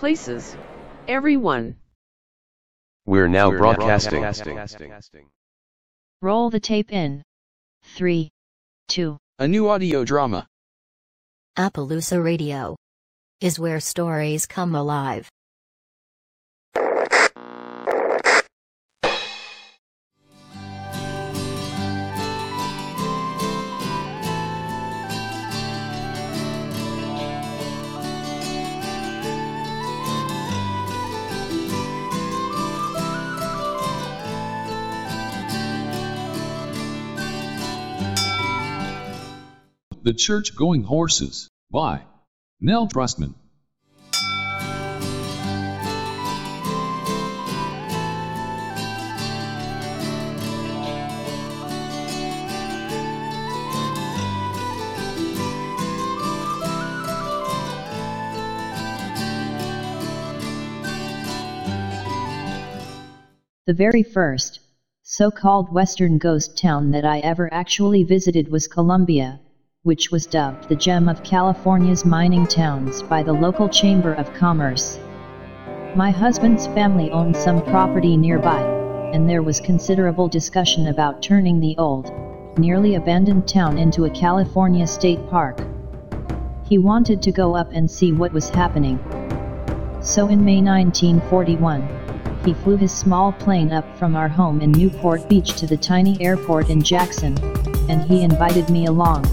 places. Everyone. We're now broadcasting. Roll the tape in. 3, 2, A new audio drama. Appaloosa Radio is where stories come alive. The Church Going Horses. By Nell Trustman. The very first, so-called western ghost town that I ever actually visited was Columbia, which was dubbed the gem of California's mining towns by the local Chamber of Commerce. My husband's family owned some property nearby, and there was considerable discussion about turning the old, nearly abandoned town into a California state park. He wanted to go up and see what was happening. So in May 1941, he flew his small plane up from our home in Newport Beach to the tiny airport in Jackson, and he invited me along,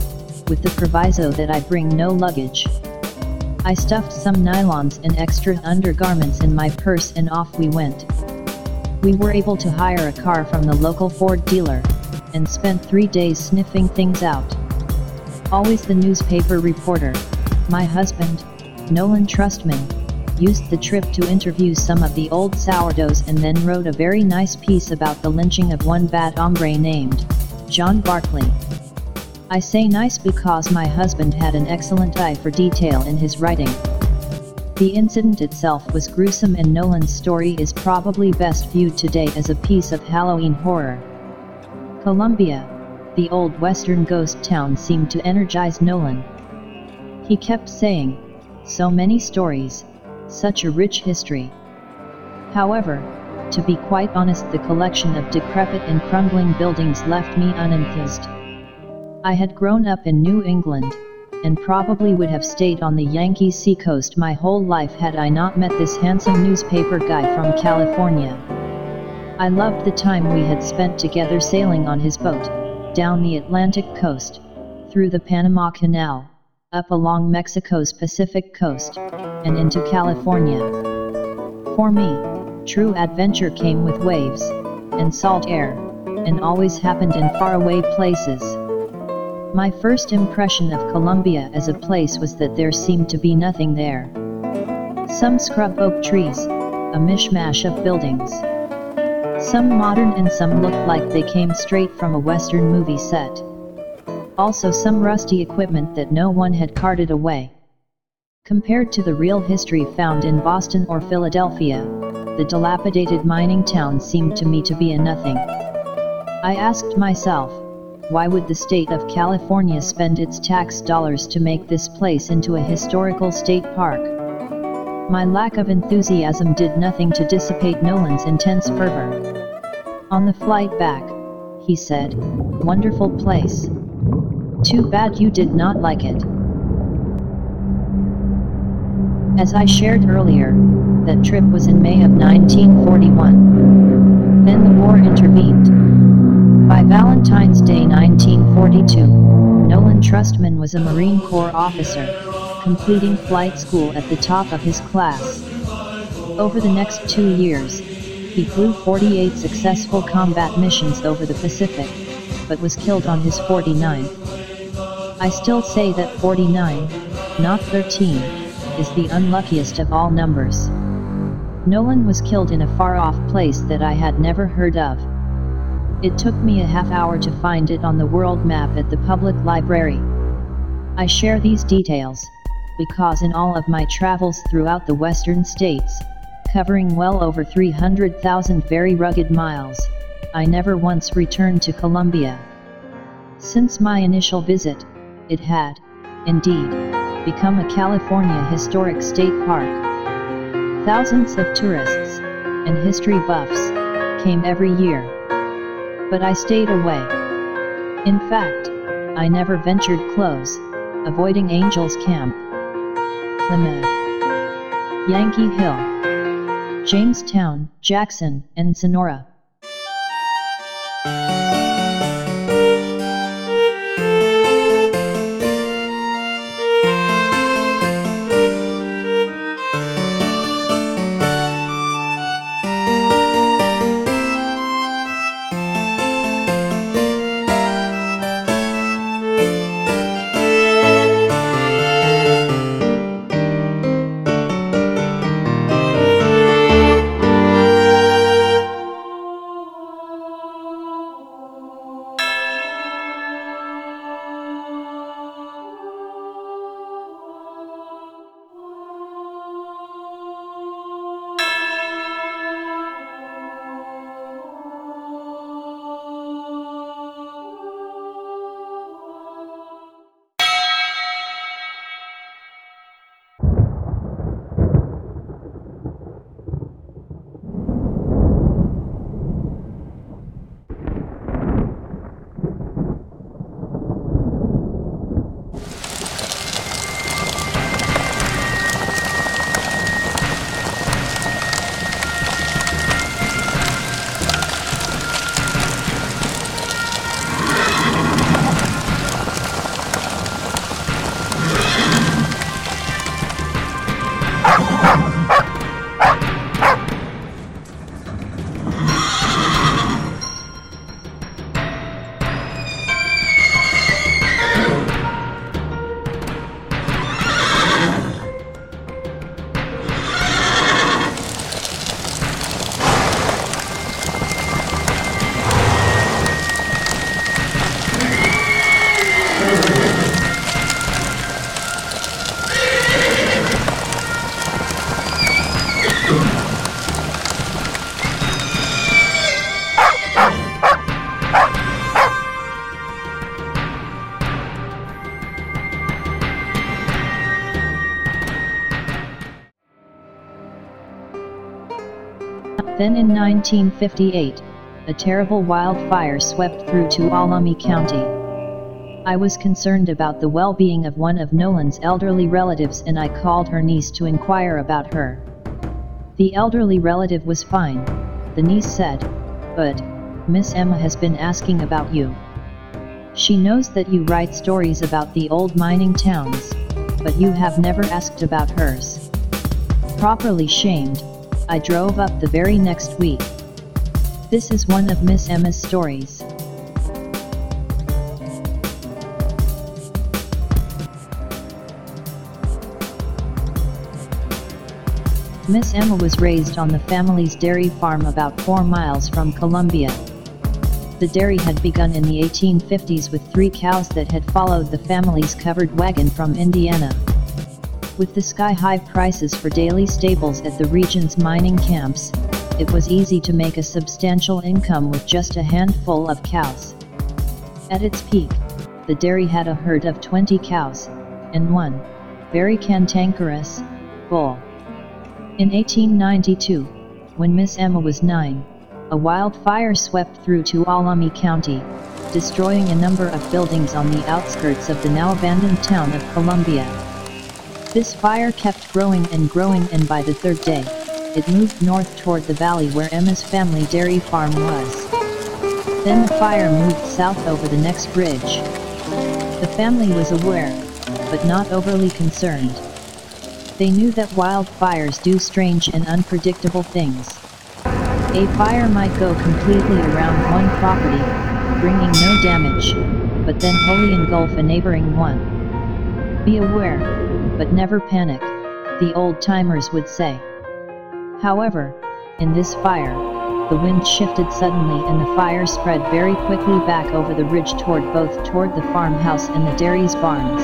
with the proviso that I bring no luggage. I stuffed some nylons and extra undergarments in my purse and off we went. We were able to hire a car from the local Ford dealer, and spent three days sniffing things out. Always the newspaper reporter, my husband, Nolan Trustman, used the trip to interview some of the old sourdoughs and then wrote a very nice piece about the lynching of one bad hombre named John Barkley. I say nice because my husband had an excellent eye for detail in his writing. The incident itself was gruesome and Nolan's story is probably best viewed today as a piece of Halloween horror. Columbia, the old western ghost town seemed to energize Nolan. He kept saying, so many stories, such a rich history. However, to be quite honest the collection of decrepit and crumbling buildings left me unenthused. I had grown up in New England, and probably would have stayed on the Yankee seacoast my whole life had I not met this handsome newspaper guy from California. I loved the time we had spent together sailing on his boat, down the Atlantic coast, through the Panama Canal, up along Mexico's Pacific coast, and into California. For me, true adventure came with waves, and salt air, and always happened in faraway places. My first impression of Columbia as a place was that there seemed to be nothing there. Some scrub oak trees, a mishmash of buildings. Some modern and some looked like they came straight from a western movie set. Also some rusty equipment that no one had carted away. Compared to the real history found in Boston or Philadelphia, the dilapidated mining town seemed to me to be a nothing. I asked myself, why would the state of California spend its tax dollars to make this place into a historical state park? My lack of enthusiasm did nothing to dissipate Nolan's intense fervor. On the flight back, he said, Wonderful place. Too bad you did not like it. As I shared earlier, that trip was in May of 1941. Then the war intervened. By Valentine's Day 1942, Nolan Trustman was a Marine Corps officer, completing flight school at the top of his class. Over the next two years, he flew 48 successful combat missions over the Pacific, but was killed on his 49th. I still say that 49, not 13, is the unluckiest of all numbers. Nolan was killed in a far-off place that I had never heard of. It took me a half hour to find it on the world map at the public library. I share these details, because in all of my travels throughout the western states, covering well over 300,000 very rugged miles, I never once returned to Columbia. Since my initial visit, it had, indeed, become a California Historic State Park. Thousands of tourists and history buffs came every year. But I stayed away. In fact, I never ventured close, avoiding Angels Camp, Plymouth, Yankee Hill, Jamestown, Jackson, and Sonora. Then in 1958, a terrible wildfire swept through Tuolumne County. I was concerned about the well-being of one of Nolan's elderly relatives and I called her niece to inquire about her. The elderly relative was fine, the niece said, but, Miss Emma has been asking about you. She knows that you write stories about the old mining towns, but you have never asked about hers. Properly shamed, I drove up the very next week. This is one of Miss Emma's stories. Miss Emma was raised on the family's dairy farm about 4 miles from Columbia. The dairy had begun in the 1850s with three cows that had followed the family's covered wagon from Indiana. With the sky-high prices for daily stables at the region's mining camps, it was easy to make a substantial income with just a handful of cows. At its peak, the dairy had a herd of 20 cows, and one, very cantankerous, bull. In 1892, when Miss Emma was nine, a wildfire swept through Tuolumne County, destroying a number of buildings on the outskirts of the now abandoned town of Columbia. This fire kept growing and growing and by the third day, it moved north toward the valley where Emma's family dairy farm was. Then the fire moved south over the next ridge. The family was aware, but not overly concerned. They knew that wildfires do strange and unpredictable things. A fire might go completely around one property, bringing no damage, but then wholly engulf a neighboring one. Be aware, but never panic, the old timers would say. However, in this fire, the wind shifted suddenly and the fire spread very quickly back over the ridge toward both toward the farmhouse and the dairy's barns.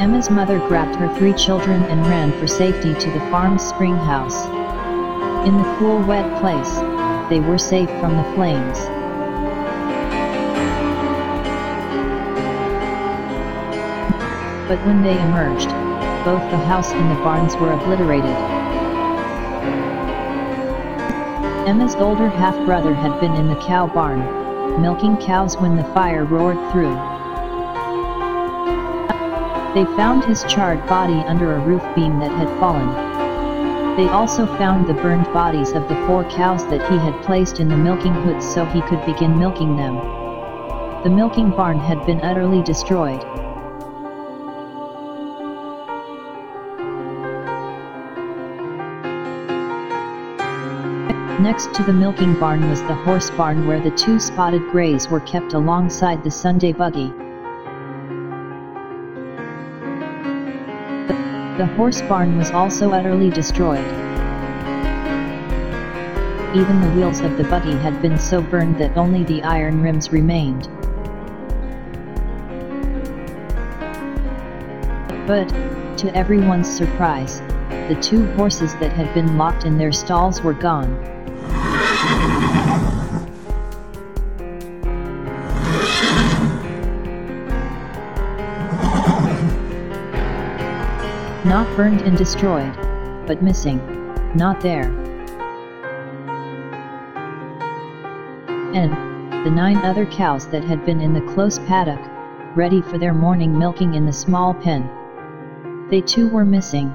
Emma's mother grabbed her three children and ran for safety to the farm's spring house. In the cool wet place, they were safe from the flames. But when they emerged, both the house and the barns were obliterated. Emma's older half-brother had been in the cow barn, milking cows when the fire roared through. They found his charred body under a roof beam that had fallen. They also found the burned bodies of the four cows that he had placed in the milking hoods so he could begin milking them. The milking barn had been utterly destroyed. Next to the milking barn was the horse barn where the two spotted greys were kept alongside the Sunday buggy. The horse barn was also utterly destroyed. Even the wheels of the buggy had been so burned that only the iron rims remained. But, to everyone's surprise, the two horses that had been locked in their stalls were gone. Not burned and destroyed, but missing, not there. And, the nine other cows that had been in the close paddock, ready for their morning milking in the small pen. They too were missing.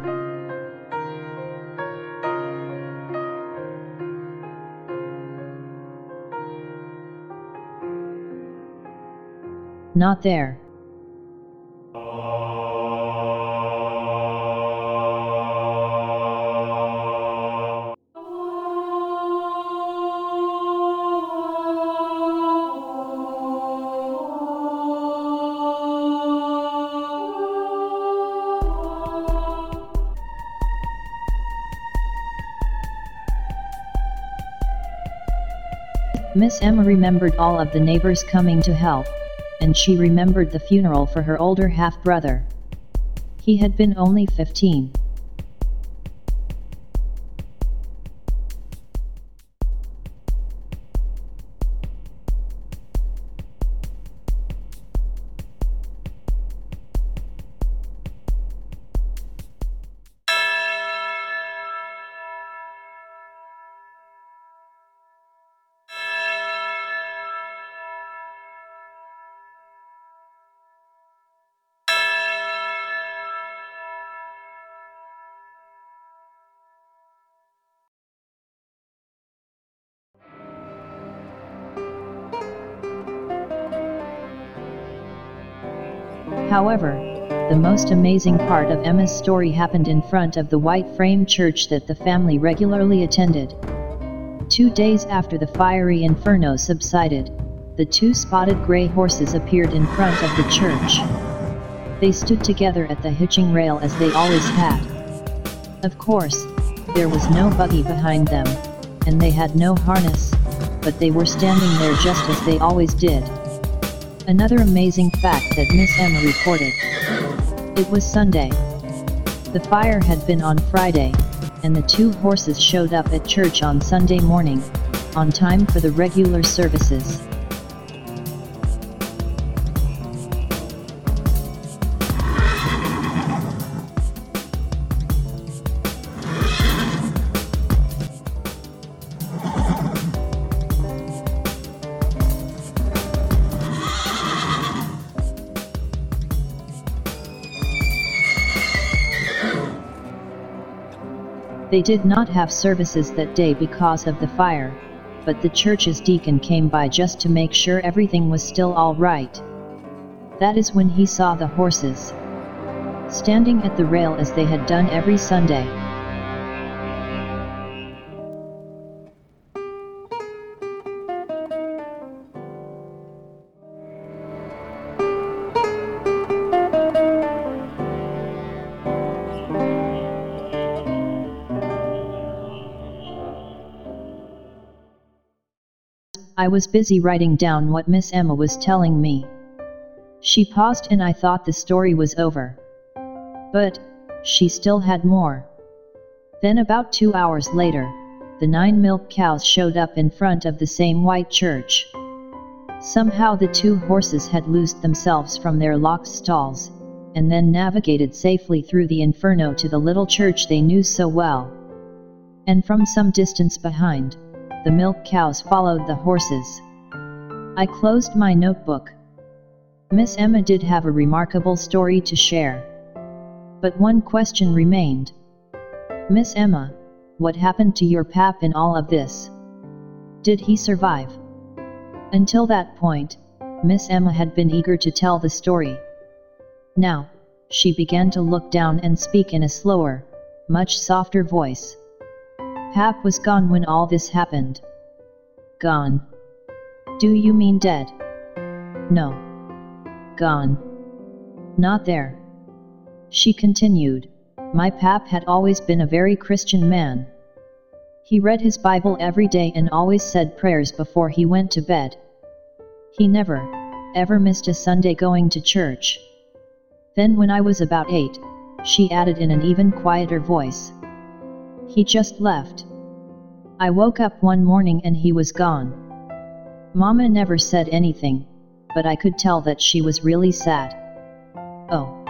Not there. Miss Emma remembered all of the neighbors coming to help, and she remembered the funeral for her older half-brother. He had been only 15. However, the most amazing part of Emma's story happened in front of the white frame church that the family regularly attended. Two days after the fiery inferno subsided, the two spotted gray horses appeared in front of the church. They stood together at the hitching rail as they always had. Of course, there was no buggy behind them, and they had no harness, but they were standing there just as they always did. Another amazing fact that Miss Emma reported. It was Sunday. The fire had been on Friday, and the two horses showed up at church on Sunday morning, on time for the regular services. They did not have services that day because of the fire, but the church's deacon came by just to make sure everything was still all right. That is when he saw the horses standing at the rail as they had done every Sunday. I was busy writing down what Miss Emma was telling me. She paused and I thought the story was over. But, she still had more. Then about two hours later, the nine milk cows showed up in front of the same white church. Somehow the two horses had loosed themselves from their locked stalls, and then navigated safely through the inferno to the little church they knew so well. And from some distance behind, the milk cows followed the horses. I closed my notebook. Miss Emma did have a remarkable story to share. But one question remained. Miss Emma, what happened to your pap in all of this? Did he survive? Until that point, Miss Emma had been eager to tell the story. Now, she began to look down and speak in a slower, much softer voice. Pap was gone when all this happened. Gone. Do you mean dead? No. Gone. Not there. She continued, My pap had always been a very Christian man. He read his Bible every day and always said prayers before he went to bed. He never, ever missed a Sunday going to church. Then when I was about eight, she added in an even quieter voice. He just left. I woke up one morning and he was gone. Mama never said anything, but I could tell that she was really sad. Oh.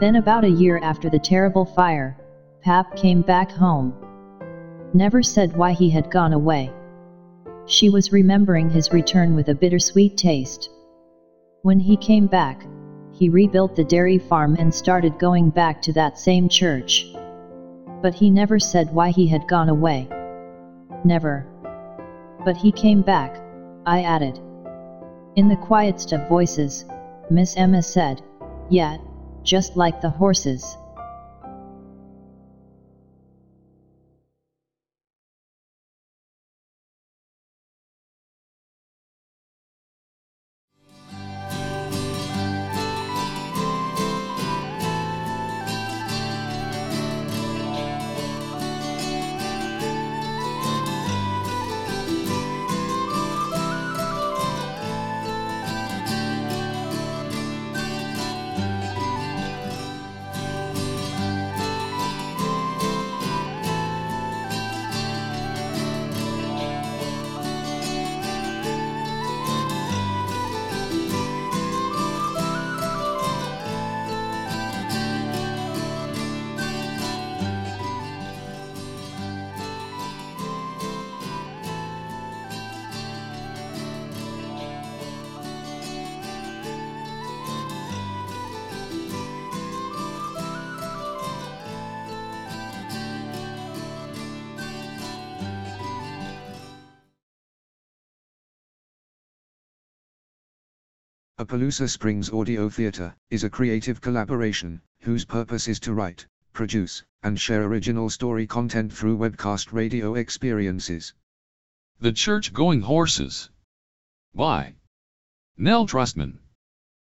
Then about a year after the terrible fire, Pap came back home. Never said why he had gone away. She was remembering his return with a bittersweet taste. When he came back, he rebuilt the dairy farm and started going back to that same church. But he never said why he had gone away. Never. But he came back, I added. In the quietest of voices, Miss Emma said, Yeah, just like the horses. Appaloosa Springs Audio Theater is a creative collaboration whose purpose is to write, produce, and share original story content through webcast radio experiences. The Church Going Horses. By Nell Trustman.